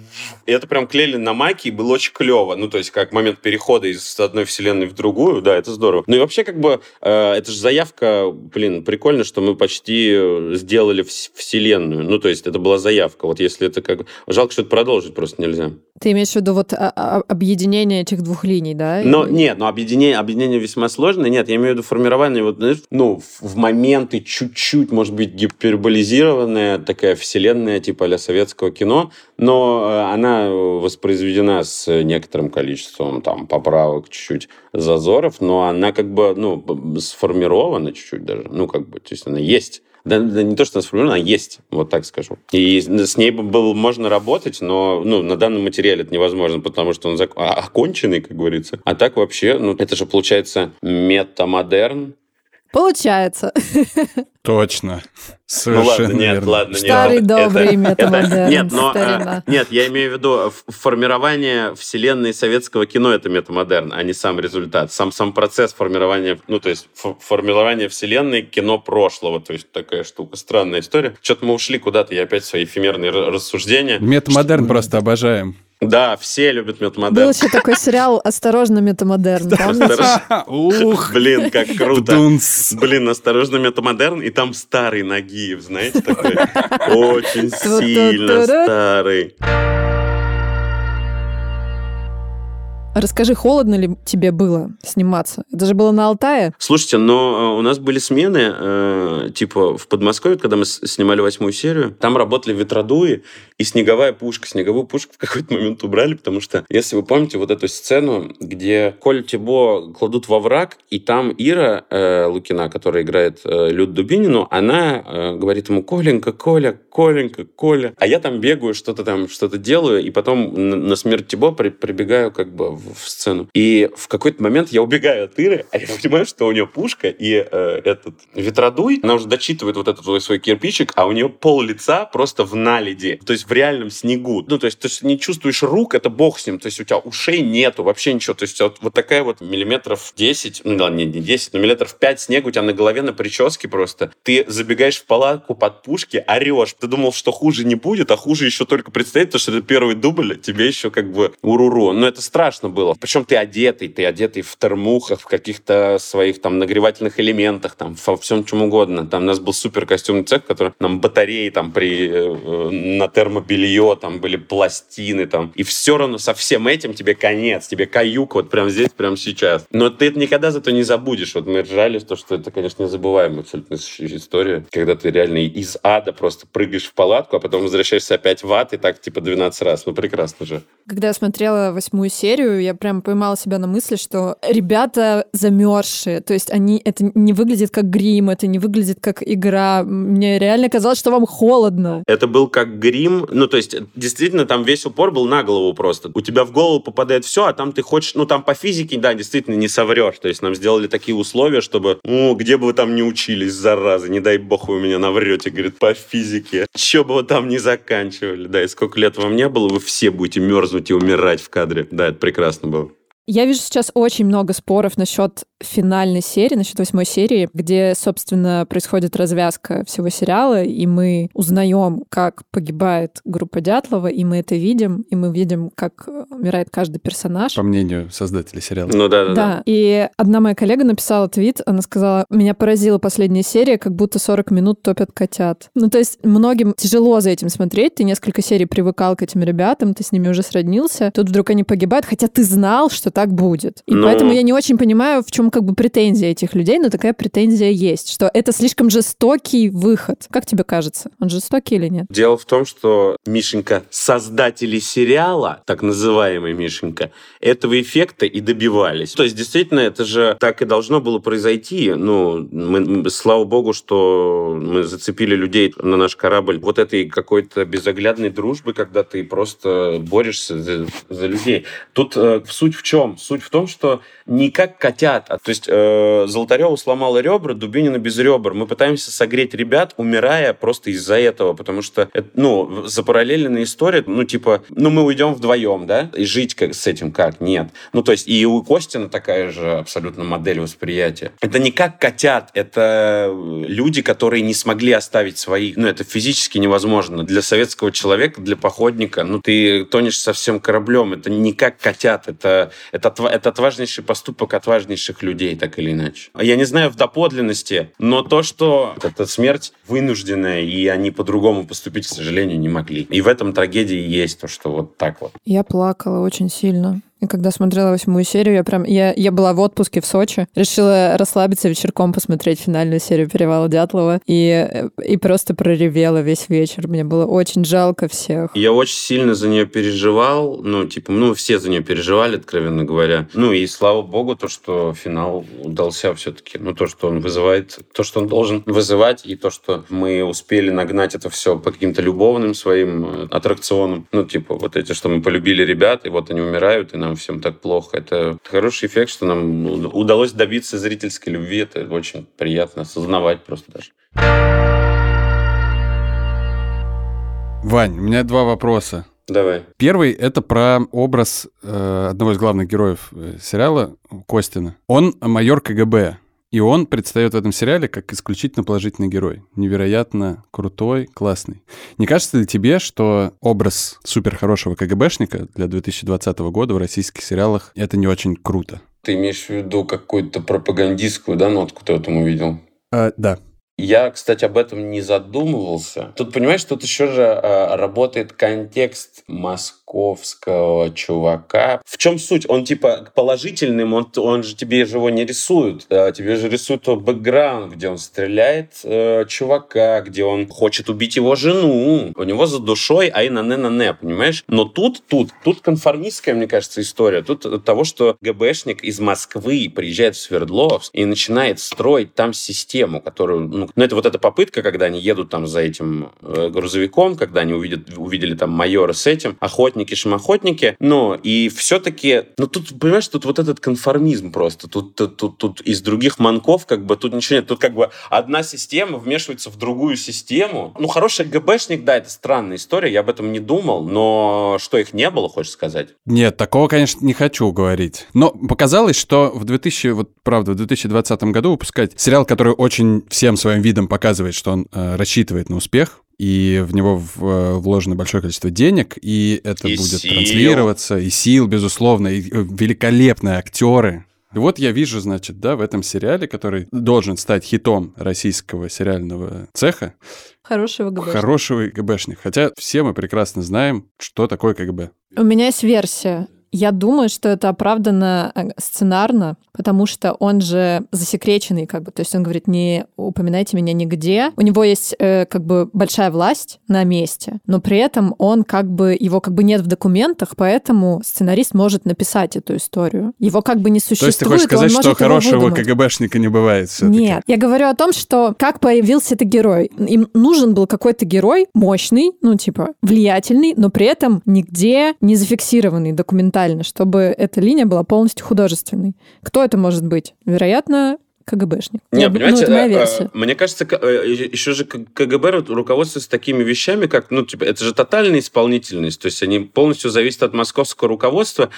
и это прям клеили на маке, и было очень клево. Ну, то есть, как момент перехода из одной вселенной в другую, да, это здорово. Ну и вообще, как бы, э, это же заявка, блин, прикольно, что мы почти э, сделали вс- вселенную. Ну, то есть, это была заявка. Вот если это как... Жалко, что это продолжить просто нельзя. Ты имеешь в виду вот а- а- объединение этих двух линий, да? Но И- нет, но объединение, объединение весьма сложное. Нет, я имею в виду формирование, вот, знаешь, ну, в, в моменты чуть-чуть, может быть, гиперболизированная такая вселенная типа а советского кино, но э, она воспроизведена с некоторым количеством там поправок, чуть-чуть зазоров, но она как бы, ну, сформирована чуть-чуть даже, ну, как бы, то есть она есть. Да, да не то, что она сформирована, она есть, вот так скажу. И с ней бы было можно работать, но ну, на данном материале это невозможно, потому что он зак- а- оконченный, как говорится. А так вообще, ну, это же получается метамодерн. Получается. Точно. Ну Совершенно ладно, нет, верно. ладно, нет. Старый это- добрый это- метамодерн, это- Нет, но, старина. а, нет, я имею в виду ф- формирование вселенной советского кино это метамодерн, а не сам результат. Сам, сам процесс формирования, ну, то есть формирование вселенной кино прошлого. То есть такая штука, странная история. Что-то мы ушли куда-то, я опять свои эфемерные рассуждения. Метамодерн просто обожаем. Да, все любят Был метамодерн. еще такой сериал «Осторожно, метамодерн». Ух, Блин, как круто. Блин, осторожно, метамодерн, и там старый Нагиев, знаете, такой [LAUGHS] очень сильно старый. Расскажи, холодно ли тебе было сниматься? Это же было на Алтае? Слушайте, но э, у нас были смены, э, типа в Подмосковье, когда мы снимали восьмую серию, там работали ветродуи и снеговая пушка. Снеговую пушку [LAUGHS] в какой-то момент убрали, потому что, если вы помните вот эту сцену, где Коль Тибо кладут во враг, и там Ира э, Лукина, которая играет э, Люд Дубинину, она э, говорит ему «Коленька, Коля, Коленька, Коля». А я там бегаю, что-то там, что-то делаю, и потом на смерть Тибо при- прибегаю как бы в в сцену. И в какой-то момент я убегаю от Иры, а я [LAUGHS] понимаю, что у нее пушка и э, этот ветродуй, она уже дочитывает вот этот свой, кирпичик, а у нее пол лица просто в наледи, то есть в реальном снегу. Ну, то есть ты не чувствуешь рук, это бог с ним, то есть у тебя ушей нету, вообще ничего. То есть вот, вот такая вот миллиметров 10, ну, ладно, не, не 10, но миллиметров 5 снега у тебя на голове на прическе просто. Ты забегаешь в палатку под пушки, орешь. Ты думал, что хуже не будет, а хуже еще только предстоит, потому что это первый дубль, тебе еще как бы уруру. Но это страшно было. Причем ты одетый, ты одетый в термухах, в каких-то своих там нагревательных элементах, там, во всем чем угодно. Там у нас был супер костюмный цех, который нам батареи там при, э, на термобелье, там были пластины, там. И все равно со всем этим тебе конец, тебе каюк вот прямо здесь, прямо сейчас. Но ты это никогда зато не забудешь. Вот мы ржали, то, что это, конечно, незабываемая абсолютно история, когда ты реально из ада просто прыгаешь в палатку, а потом возвращаешься опять в ад, и так типа 12 раз. Ну, прекрасно же. Когда я смотрела восьмую серию, я прям поймала себя на мысли, что ребята замерзшие. То есть они это не выглядит как грим, это не выглядит как игра. Мне реально казалось, что вам холодно. Это был как грим. Ну, то есть, действительно, там весь упор был на голову просто. У тебя в голову попадает все, а там ты хочешь... Ну, там по физике, да, действительно, не соврешь. То есть нам сделали такие условия, чтобы... Ну, где бы вы там не учились, зараза, не дай бог вы меня наврете, говорит, по физике. Че бы вы там не заканчивали, да, и сколько лет вам не было, вы все будете мерзнуть и умирать в кадре. Да, это прекрасно было. Я вижу сейчас очень много споров насчет финальной серии, насчет восьмой серии, где, собственно, происходит развязка всего сериала, и мы узнаем, как погибает группа Дятлова, и мы это видим, и мы видим, как умирает каждый персонаж. По мнению создателей сериала. Ну да, да, да. Да, и одна моя коллега написала твит, она сказала, меня поразила последняя серия, как будто 40 минут топят котят. Ну, то есть многим тяжело за этим смотреть, ты несколько серий привыкал к этим ребятам, ты с ними уже сроднился, тут вдруг они погибают, хотя ты знал, что так будет. И Ну. поэтому я не очень понимаю, в чем как бы претензия этих людей, но такая претензия есть, что это слишком жестокий выход. Как тебе кажется? Он жестокий или нет? Дело в том, что Мишенька, создатели сериала, так называемый Мишенька, этого эффекта и добивались. То есть, действительно, это же так и должно было произойти. Ну, мы, слава богу, что мы зацепили людей на наш корабль вот этой какой-то безоглядной дружбы, когда ты просто борешься за, за людей. Тут э, суть в чем? Суть в том, что не как котят. То есть э, Золотарева сломала ребра, Дубинина без ребер. Мы пытаемся согреть ребят, умирая просто из-за этого, потому что, ну, запараллеленная история, ну, типа, ну, мы уйдем вдвоем, да, и жить как, с этим как? Нет. Ну, то есть и у Костина такая же абсолютно модель восприятия. Это не как котят, это люди, которые не смогли оставить своих. Ну, это физически невозможно. Для советского человека, для походника, ну, ты тонешь со всем кораблем. Это не как котят, это, это, это отважнейший поступок отважнейших людей, так или иначе. Я не знаю в доподлинности, но то, что это смерть вынужденная, и они по-другому поступить, к сожалению, не могли. И в этом трагедии есть то, что вот так вот. Я плакала очень сильно. И когда смотрела восьмую серию, я прям... Я, я была в отпуске в Сочи, решила расслабиться вечерком, посмотреть финальную серию «Перевала Дятлова», и, и просто проревела весь вечер. Мне было очень жалко всех. Я очень сильно за нее переживал, ну, типа, ну, все за нее переживали, откровенно говоря. Ну, и слава богу, то, что финал удался все-таки. Ну, то, что он вызывает, то, что он должен вызывать, и то, что мы успели нагнать это все по каким-то любовным своим э, аттракционам. Ну, типа, вот эти, что мы полюбили ребят, и вот они умирают, и нам всем так плохо. Это хороший эффект, что нам удалось добиться зрительской любви. Это очень приятно осознавать просто даже. Вань, у меня два вопроса. Давай. Первый — это про образ э, одного из главных героев э, сериала, Костина. Он майор КГБ, и он предстает в этом сериале как исключительно положительный герой. Невероятно крутой, классный. Не кажется ли тебе, что образ суперхорошего КГБшника для 2020 года в российских сериалах — это не очень круто? Ты имеешь в виду какую-то пропагандистскую, да, нотку ты в этом увидел? Э, да. Я, кстати, об этом не задумывался. Тут, понимаешь, тут еще же э, работает контекст московского чувака. В чем суть? Он типа положительным, он, он же тебе же его не рисует. А тебе же рисует тот бэкграунд, где он стреляет э, чувака, где он хочет убить его жену. У него за душой ай на не на не, понимаешь? Но тут, тут, тут конформистская, мне кажется, история. Тут того, что ГБшник из Москвы приезжает в Свердловск и начинает строить там систему, которую, ну, там, ну, это вот эта попытка, когда они едут там за этим э, грузовиком, когда они увидят, увидели там майора с этим, охотники, шмохотники, но и все-таки, ну, тут, понимаешь, тут вот этот конформизм просто, тут, тут, тут, тут из других манков как бы тут ничего нет, тут как бы одна система вмешивается в другую систему. Ну, хороший ГБшник, да, это странная история, я об этом не думал, но что их не было, хочешь сказать? Нет, такого, конечно, не хочу говорить. Но показалось, что в 2000, вот правда, в 2020 году выпускать сериал, который очень всем своим видом показывает, что он э, рассчитывает на успех, и в него э, вложено большое количество денег, и это И будет сил. транслироваться, и сил, безусловно, и э, великолепные актеры. И вот я вижу, значит, да, в этом сериале, который должен стать хитом российского сериального цеха, Хорошего ГБ. хорошего ГБшник. Хотя все мы прекрасно знаем, что такое КГБ. У меня есть версия. Я думаю, что это оправдано э, сценарно, потому что он же засекреченный, как бы, то есть он говорит, не упоминайте меня нигде. У него есть э, как бы большая власть на месте, но при этом он как бы, его как бы нет в документах, поэтому сценарист может написать эту историю. Его как бы не То существует, есть ты хочешь сказать, что хорошего выдумать. КГБшника не бывает все-таки? Нет, я говорю о том, что как появился этот герой. Им нужен был какой-то герой мощный, ну, типа, влиятельный, но при этом нигде не зафиксированный документально, чтобы эта линия была полностью художественной. Кто это может быть? Вероятно, КГБшник. Не, Я- ну, понимаете, это моя э, версия. э, мне кажется, э, еще же КГБ ру- руководствуется такими вещами, как, ну, типа, это же тотальная исполнительность, то есть они полностью зависят от московского руководства.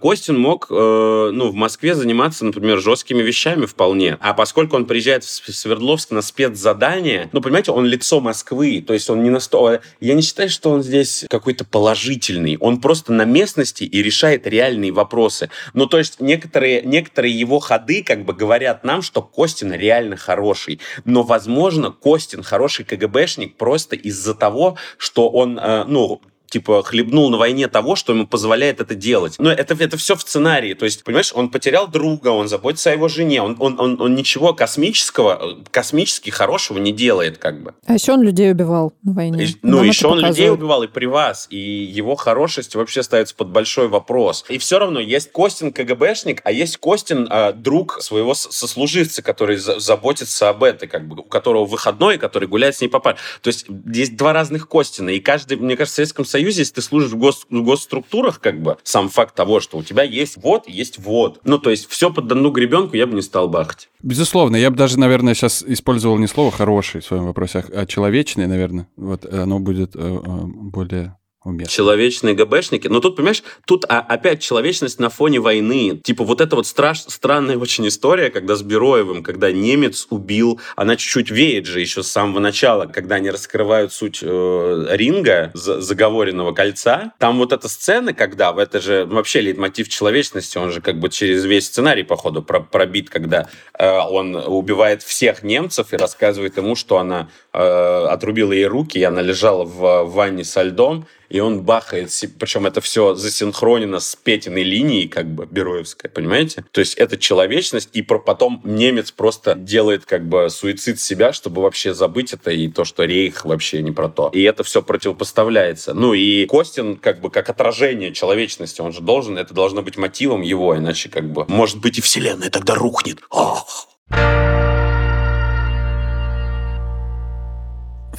Костин мог, ну, в Москве заниматься, например, жесткими вещами вполне, а поскольку он приезжает в Свердловск на спецзадание, ну, понимаете, он лицо Москвы, то есть он не на сто... Я не считаю, что он здесь какой-то положительный, он просто на местности и решает реальные вопросы. Ну, то есть некоторые, некоторые его ходы как бы говорят нам, что Костин реально хороший. Но, возможно, Костин хороший КГБшник просто из-за того, что он, э, ну, типа, хлебнул на войне того, что ему позволяет это делать. Но это, это все в сценарии. То есть, понимаешь, он потерял друга, он заботится о его жене, он, он, он, он ничего космического, э, космически хорошего не делает, как бы. А еще он людей убивал на войне. И- ну, Нам еще он людей показывают. убивал и при вас, и его хорошесть вообще ставится под большой вопрос. И все равно есть Костин КГБшник, а есть Костин а, друг своего сослуживца, который за- заботится об этой, как бы, у которого выходной, который гуляет с ней по паре. То есть есть два разных Костина, и каждый, мне кажется, в Советском Союзе, если ты служишь в, гос- в госструктурах, как бы, сам факт того, что у тебя есть вот, есть вот. Ну, то есть все под одну гребенку я бы не стал бахать. Безусловно, я бы даже, наверное, сейчас использовал не слово «хороший» в своем вопросе, а человечный, наверное. Вот оно будет э, э, более уместно. Человечные ГБшники. Но тут, понимаешь, тут а, опять человечность на фоне войны. Типа вот эта вот страш, странная очень история, когда с Бероевым, когда немец убил, она чуть-чуть веет же еще с самого начала, когда они раскрывают суть э, ринга, за- заговоренного кольца. Там вот эта сцена, когда, это же вообще лейтмотив человечности, он же как бы через весь сценарий, походу, про- пробит, когда э, он убивает всех немцев и рассказывает ему, что она э, отрубила ей руки, и она лежала в ванне со льдом, и он бахает, причем это все засинхронено с Петиной линией, как бы, Бероевская, понимаете? То есть это человечность, и потом немец просто делает как бы суицид себя, чтобы вообще забыть это, и то, что рейх вообще не про то. И это все противопоставляется. Ну и Костин как бы как отражение человечности, он же должен, это должно быть мотивом его, иначе как бы, может быть, и вселенная тогда рухнет. Ох.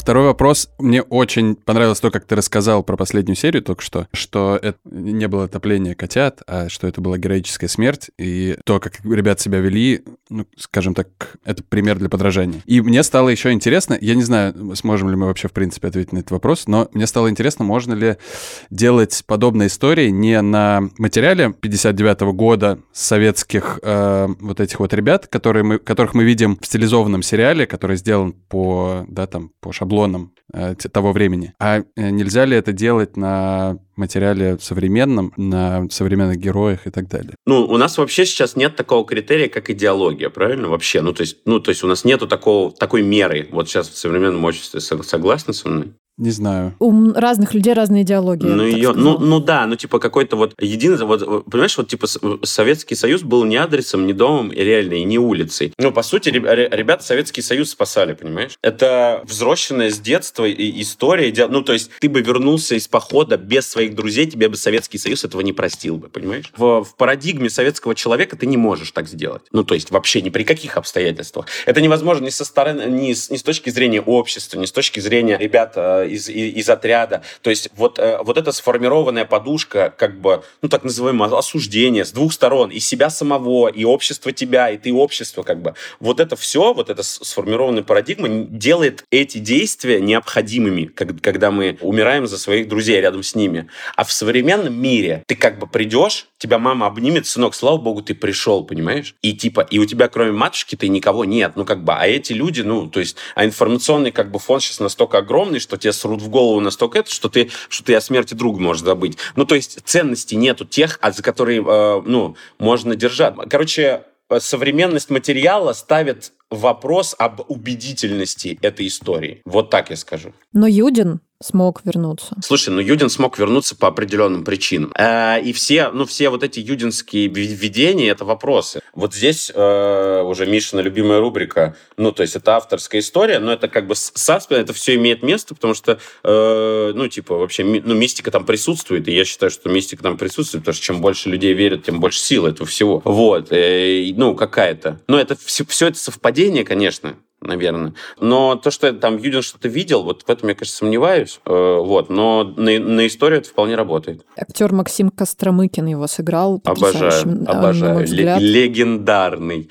Второй вопрос. Мне очень понравилось то, как ты рассказал про последнюю серию только что, что это не было топления котят, а что это была героическая смерть, и то, как ребят себя вели, ну, скажем так, это пример для подражания. И мне стало еще интересно, я не знаю, сможем ли мы вообще, в принципе, ответить на этот вопрос, но мне стало интересно, можно ли делать подобные истории не на материале 59 года советских э, вот этих вот ребят, которые мы, которых мы видим в стилизованном сериале, который сделан по, да, там, по шаблонам э, того времени. А э, нельзя ли это делать на материале современном, на современных героях и так далее? Ну, у нас вообще сейчас нет такого критерия, как идеология, правильно? Вообще. Ну, то есть, ну, то есть у нас нету такого, такой меры. Вот сейчас в современном обществе Сог- согласны со мной? Не знаю. У разных людей разные идеологии. Ну, ее, ну, ну да, ну типа какой-то вот единый, вот, понимаешь, вот типа Советский Союз был не адресом, не домом, и реально, и не улицей. Ну, по сути, реб- ре- ребята Советский Союз спасали, понимаешь? Это взросшенная с детства и- история. Иде- Ну, то есть ты бы вернулся из похода без своих друзей, тебе бы Советский Союз этого не простил бы, понимаешь? В, в парадигме советского человека ты не можешь так сделать. Ну, то есть вообще ни при каких обстоятельствах. Это невозможно ни со стороны, ни с, ни с точки зрения общества, ни с точки зрения ребят из, из, отряда. То есть вот, э, вот эта сформированная подушка, как бы, ну, так называемое осуждение с двух сторон, и себя самого, и общество тебя, и ты общество, как бы. Вот это все, вот эта сформированная парадигма делает эти действия необходимыми, как- когда мы умираем за своих друзей рядом с ними. А в современном мире ты как бы придешь, тебя мама обнимет, сынок, слава богу, ты пришел, понимаешь? И типа, и у тебя кроме матушки ты никого нет, ну как бы, а эти люди, ну, то есть, а информационный как бы фон сейчас настолько огромный, что тебе срут в голову настолько это, что ты, что ты о смерти друга можешь забыть. Ну, то есть, ценностей нету тех, а за которые, э, ну, можно держать. Короче, э, современность материала ставит вопрос об убедительности этой истории. Вот так я скажу. Но Юдин смог вернуться. Слушай, ну Юдин смог вернуться по определенным причинам. Э, и все, ну все вот эти юдинские видения — это вопросы. Вот здесь э, уже Мишина любимая рубрика, ну то есть это авторская история, но это как бы саспен, это все имеет место, потому что, э, ну типа вообще, ми- ну мистика там присутствует, и я считаю, что мистика там присутствует, потому что чем больше людей верят, тем больше силы этого всего. Вот, э, ну какая-то. Но это все, все это совпадение, конечно, наверное. Но то, что там Юдин что-то видел, вот в этом я, конечно, сомневаюсь. Э, вот, но на, на историю это вполне работает. Актер Максим Костромыкин его сыграл. Обожаю, на обожаю. Ле- легендарный.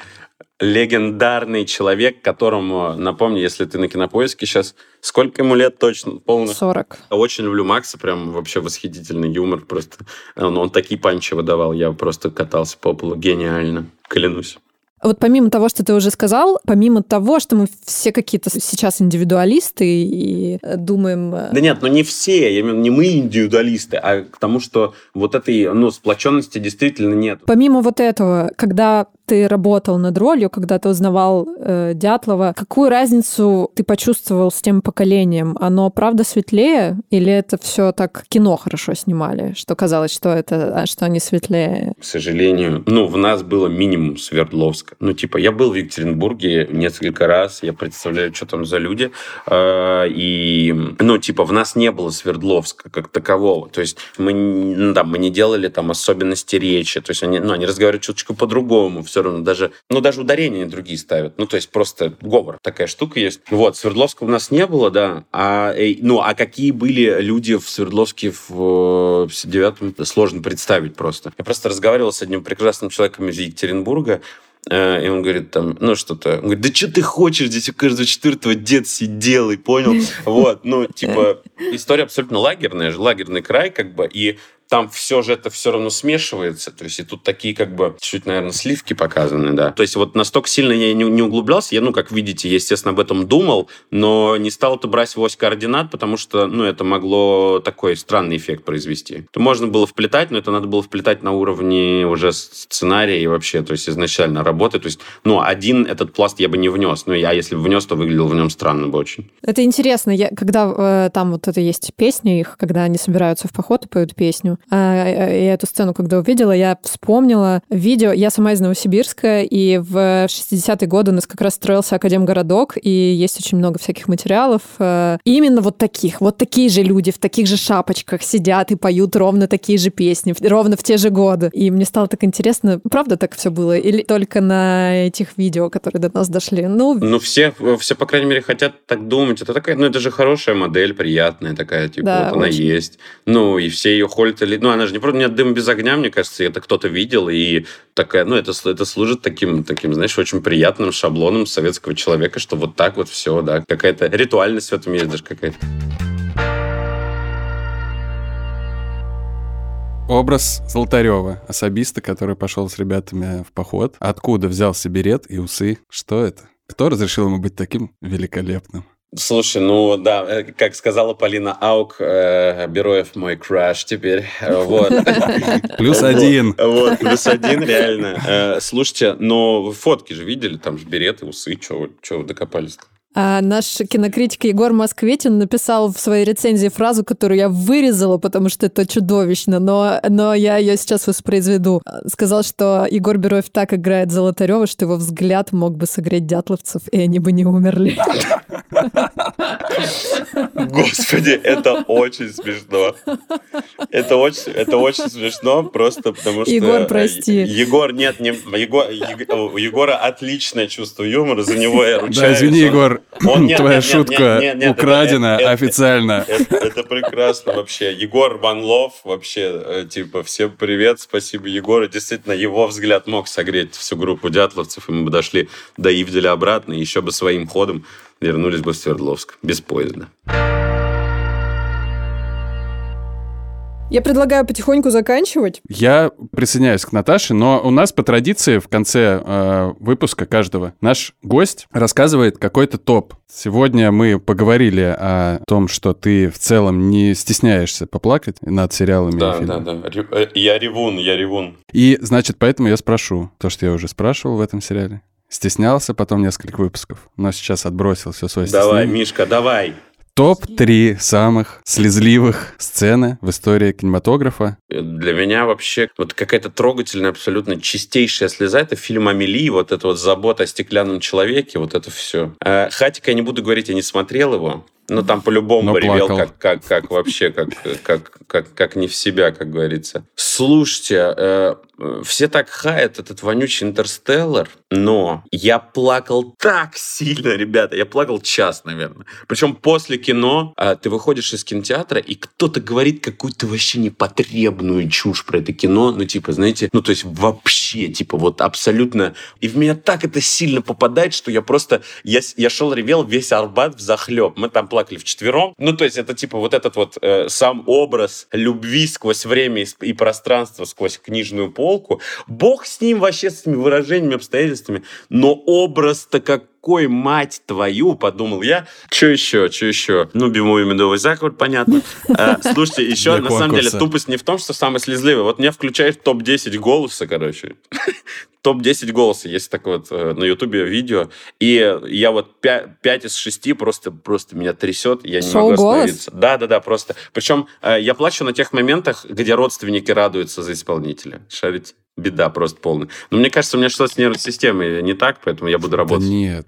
Легендарный человек, которому, напомню, если ты на кинопоиске сейчас, сколько ему лет точно? Полных? 40. Очень люблю Макса, прям вообще восхитительный юмор. Просто он, он такие панчи выдавал, я просто катался по полу. Гениально, клянусь. Вот помимо того, что ты уже сказал, помимо того, что мы все какие-то сейчас индивидуалисты и э, думаем... э, Да нет, ну не все, я имею в виду, не мы индивидуалисты, а к тому, что вот этой, ну, сплоченности действительно нет. Помимо вот этого, когда ты работал над ролью, когда ты узнавал э, Дятлова, какую разницу ты почувствовал с тем поколением? Оно правда светлее или это все так кино хорошо снимали, что казалось, что это, а, что они светлее? К сожалению, ну, в нас было минимум Ну, типа, я был в Екатеринбурге несколько раз, я представляю, что там за люди. Э, И, ну, типа, в нас не было Свердловска как такового. То есть мы, ну, там, мы не делали там особенности речи. То есть они, ну, они разговаривают чуточку по-другому. Все равно даже, ну, даже ударения другие ставят. Ну, то есть просто говор. Такая штука есть. Вот, Свердловска у нас не было, да. А, э, ну, а какие были люди в Свердловске в 59-м, сложно представить просто. Я просто разговаривал с одним прекрасным человеком из Екатеринбурга, э, и он говорит там, ну что-то, он говорит, да что ты хочешь, здесь у каждого четвертого дед сидел, и понял, [LAUGHS] вот, ну, типа, история абсолютно лагерная, же, лагерный край, как бы, и там все же это все равно смешивается. То есть и тут такие как бы чуть, наверное, сливки показаны, да. То есть вот настолько сильно я не, не углублялся. Я, ну, как видите, естественно, об этом думал, но не стал это брать в ось координат, потому что, ну, это могло такой странный эффект произвести. Это можно было вплетать, но это надо было вплетать на уровне уже сценария и вообще, то есть изначально работы. То есть, ну, один этот пласт я бы не внес. Ну, я если бы внес, то выглядел в нем странно бы очень. Это интересно, я, когда э, там вот это есть песня их, когда они собираются в поход и поют песню, а, я эту сцену, когда увидела, я вспомнила видео, я сама из Новосибирска, и в 60-е годы у нас как раз строился Академгородок, и есть очень много всяких материалов. э, именно вот таких, вот такие же люди в таких же шапочках сидят и поют ровно такие же песни, ровно в те же годы. И мне стало так интересно, правда так все было? Или только на этих видео, которые до нас дошли? Ну, Ну, все, все, по крайней мере, хотят так думать. Это такая, ну, это же хорошая модель, приятная такая, типа, Да, вот она очень. есть. Ну, и все ее холят. Или- Ну, она же не просто нет дыма без огня, мне кажется, это кто-то видел, и такая, ну, это, это служит таким, таким, знаешь, очень приятным шаблоном советского человека, что вот так вот все, да, какая-то ритуальность в этом есть даже какая-то. Образ Золотарева, особиста, который пошел с ребятами в поход. Откуда взялся берет и усы? Что это? Кто разрешил ему быть таким великолепным? Слушай, ну да, э, как сказала Полина Аук, э, Бероев мой краш теперь. Э, Вот. [LAUGHS] Плюс один. Вот, плюс один, [LAUGHS] реально. Э, Слушайте, но вы фотки же видели, там же береты, усы, вы докопались-то? А наш кинокритик Егор Москвитин написал в своей рецензии фразу, которую я вырезала, потому что это чудовищно, но, но я ее сейчас воспроизведу. Сказал, что Егор Бероев так играет Золотарева, что его взгляд мог бы согреть дятловцев, и они бы не умерли. Господи, это очень смешно. Это очень, это очень смешно, просто потому что... Егор, прости. Егор, нет, не, Егор, у Егора отличное чувство юмора, за него я ручаюсь. Да, извини, Егор, Он- нет, твоя нет, нет, шутка нет, нет, украдена это- это- официально. Это, это прекрасно вообще. Егор Ван Лов вообще, э, типа, всем привет, спасибо Егору. Действительно, его взгляд мог согреть всю группу дятловцев, и мы бы дошли до Ивделя обратно, и еще бы своим ходом вернулись бы в Свердловск. Без поезда. Я предлагаю потихоньку заканчивать. Я присоединяюсь к Наташе, но у нас по традиции в конце э, выпуска каждого наш гость рассказывает какой-то топ. Сегодня мы поговорили о том, что ты в целом не стесняешься поплакать над сериалами и Да, да, фильмами. да. Ре- э, Я ревун, я ревун. И, значит, поэтому я спрошу то, что я уже спрашивал в этом сериале. Стеснялся потом несколько выпусков, но сейчас отбросил все свое Давай, стеснение. Мишка, давай. Топ-3 самых слезливых сцены в истории кинематографа. Для меня вообще вот какая-то трогательная, абсолютно чистейшая слеза. Это фильм «Амели», вот это вот забота о стеклянном человеке, вот это все. Хатика я не буду говорить, я не смотрел его, но там по-любому ревел, как, как, как вообще, как, как, как, как не в себя, как говорится. Слушайте, э, все так хаят этот вонючий интерстеллар, но я плакал так сильно, ребята, я плакал час, наверное. Причем после кино э, ты выходишь из кинотеатра, и кто-то говорит какую-то вообще непотребную чушь про это кино, ну, типа, знаете, ну, то есть вообще, типа, вот абсолютно... И в меня так это сильно попадает, что я просто... Я, я шел, ревел весь Арбат в захлеб. Мы там плакали вчетвером. Ну, то есть это, типа, вот этот вот э, сам образ любви сквозь время и, пространство, сквозь книжную полку. Бог с ним вообще, с этими выражениями, обстоятельствами. Но образ-то какой, мать твою, подумал я. Что еще, что еще? Ну, бимовый медовый заговор, понятно. Э, [LAUGHS] Слушайте, еще на самом деле тупость не в том, что самый слезливый. Вот меня включает в топ-10 голоса, короче. [LAUGHS] Топ-10 голоса. Есть такое вот э, на Ютубе видео. И я вот 5, из 6 просто, просто меня трясет. Я не Шоу могу «Голос»? остановиться. Да, да, да, просто. Причем э, я плачу на тех моментах, где родственники радуются за исполнителя. Шарите? Беда просто полная. Но мне кажется, у меня что-то с нервной системой не так, поэтому я буду Да работать. нет.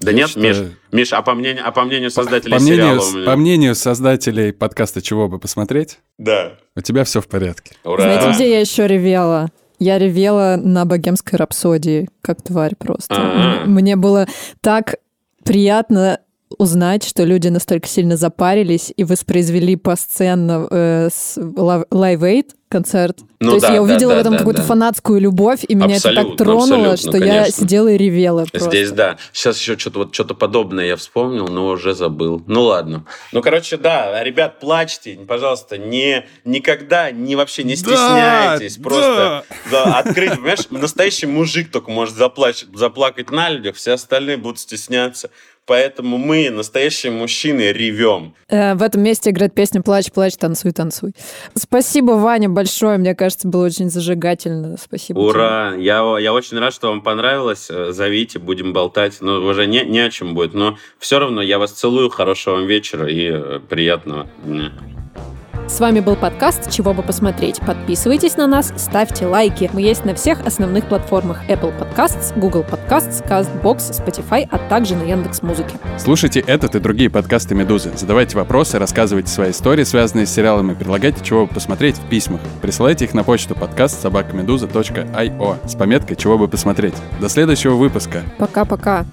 Да Я нет, что- Миш, Миш, а по мнению, а по мнению создателей По мнению, сериала... у меня- по мнению создателей подкаста «Чего бы посмотреть», Да. у тебя все в порядке. Ура! Знаете, где я еще ревела? Я ревела на богемской рапсодии, как тварь просто. Мне было так приятно узнать, что люди настолько сильно запарились и воспроизвели посценно э, с Live Aid концерт. Ну То есть да, я да, увидела да, в этом да, какую-то да. фанатскую любовь, и меня это Абсолютно, так тронуло, что я конечно. сидела и ревела просто. Здесь, да. Сейчас еще что-то вот что-то подобное я вспомнил, но уже забыл. Ну ладно. Ну, короче, да, ребят, плачьте, пожалуйста, не никогда, не вообще не стесняйтесь. Да, просто да, открыть, понимаешь, настоящий мужик только может заплач- заплакать на людях, все остальные будут стесняться. Поэтому мы, настоящие мужчины, ревем. Э, в этом месте играет песня «Плачь, плачь, танцуй, танцуй». Спасибо, Ваня, большое. Мне кажется, было очень зажигательно. Спасибо тебе. Ура! Я, я очень рад, что вам понравилось. Э, Зовите, будем болтать. Ну, уже не, не о чем будет. Но все равно я вас целую. Хорошего вам вечера и э, приятного дня. С вами был подкаст «Чего бы посмотреть». Подписывайтесь на нас, ставьте лайки. Мы есть на всех основных платформах Apple Podcasts, Google Podcasts, CastBox, Spotify, а также на Яндекс.Музыке. Слушайте этот и другие подкасты «Медузы». Задавайте вопросы, рассказывайте свои истории, связанные с сериалами, предлагайте, чего бы посмотреть в письмах. Присылайте их на почту подкаст собакамедуза.io с пометкой «Чего бы посмотреть». До следующего выпуска. Пока-пока.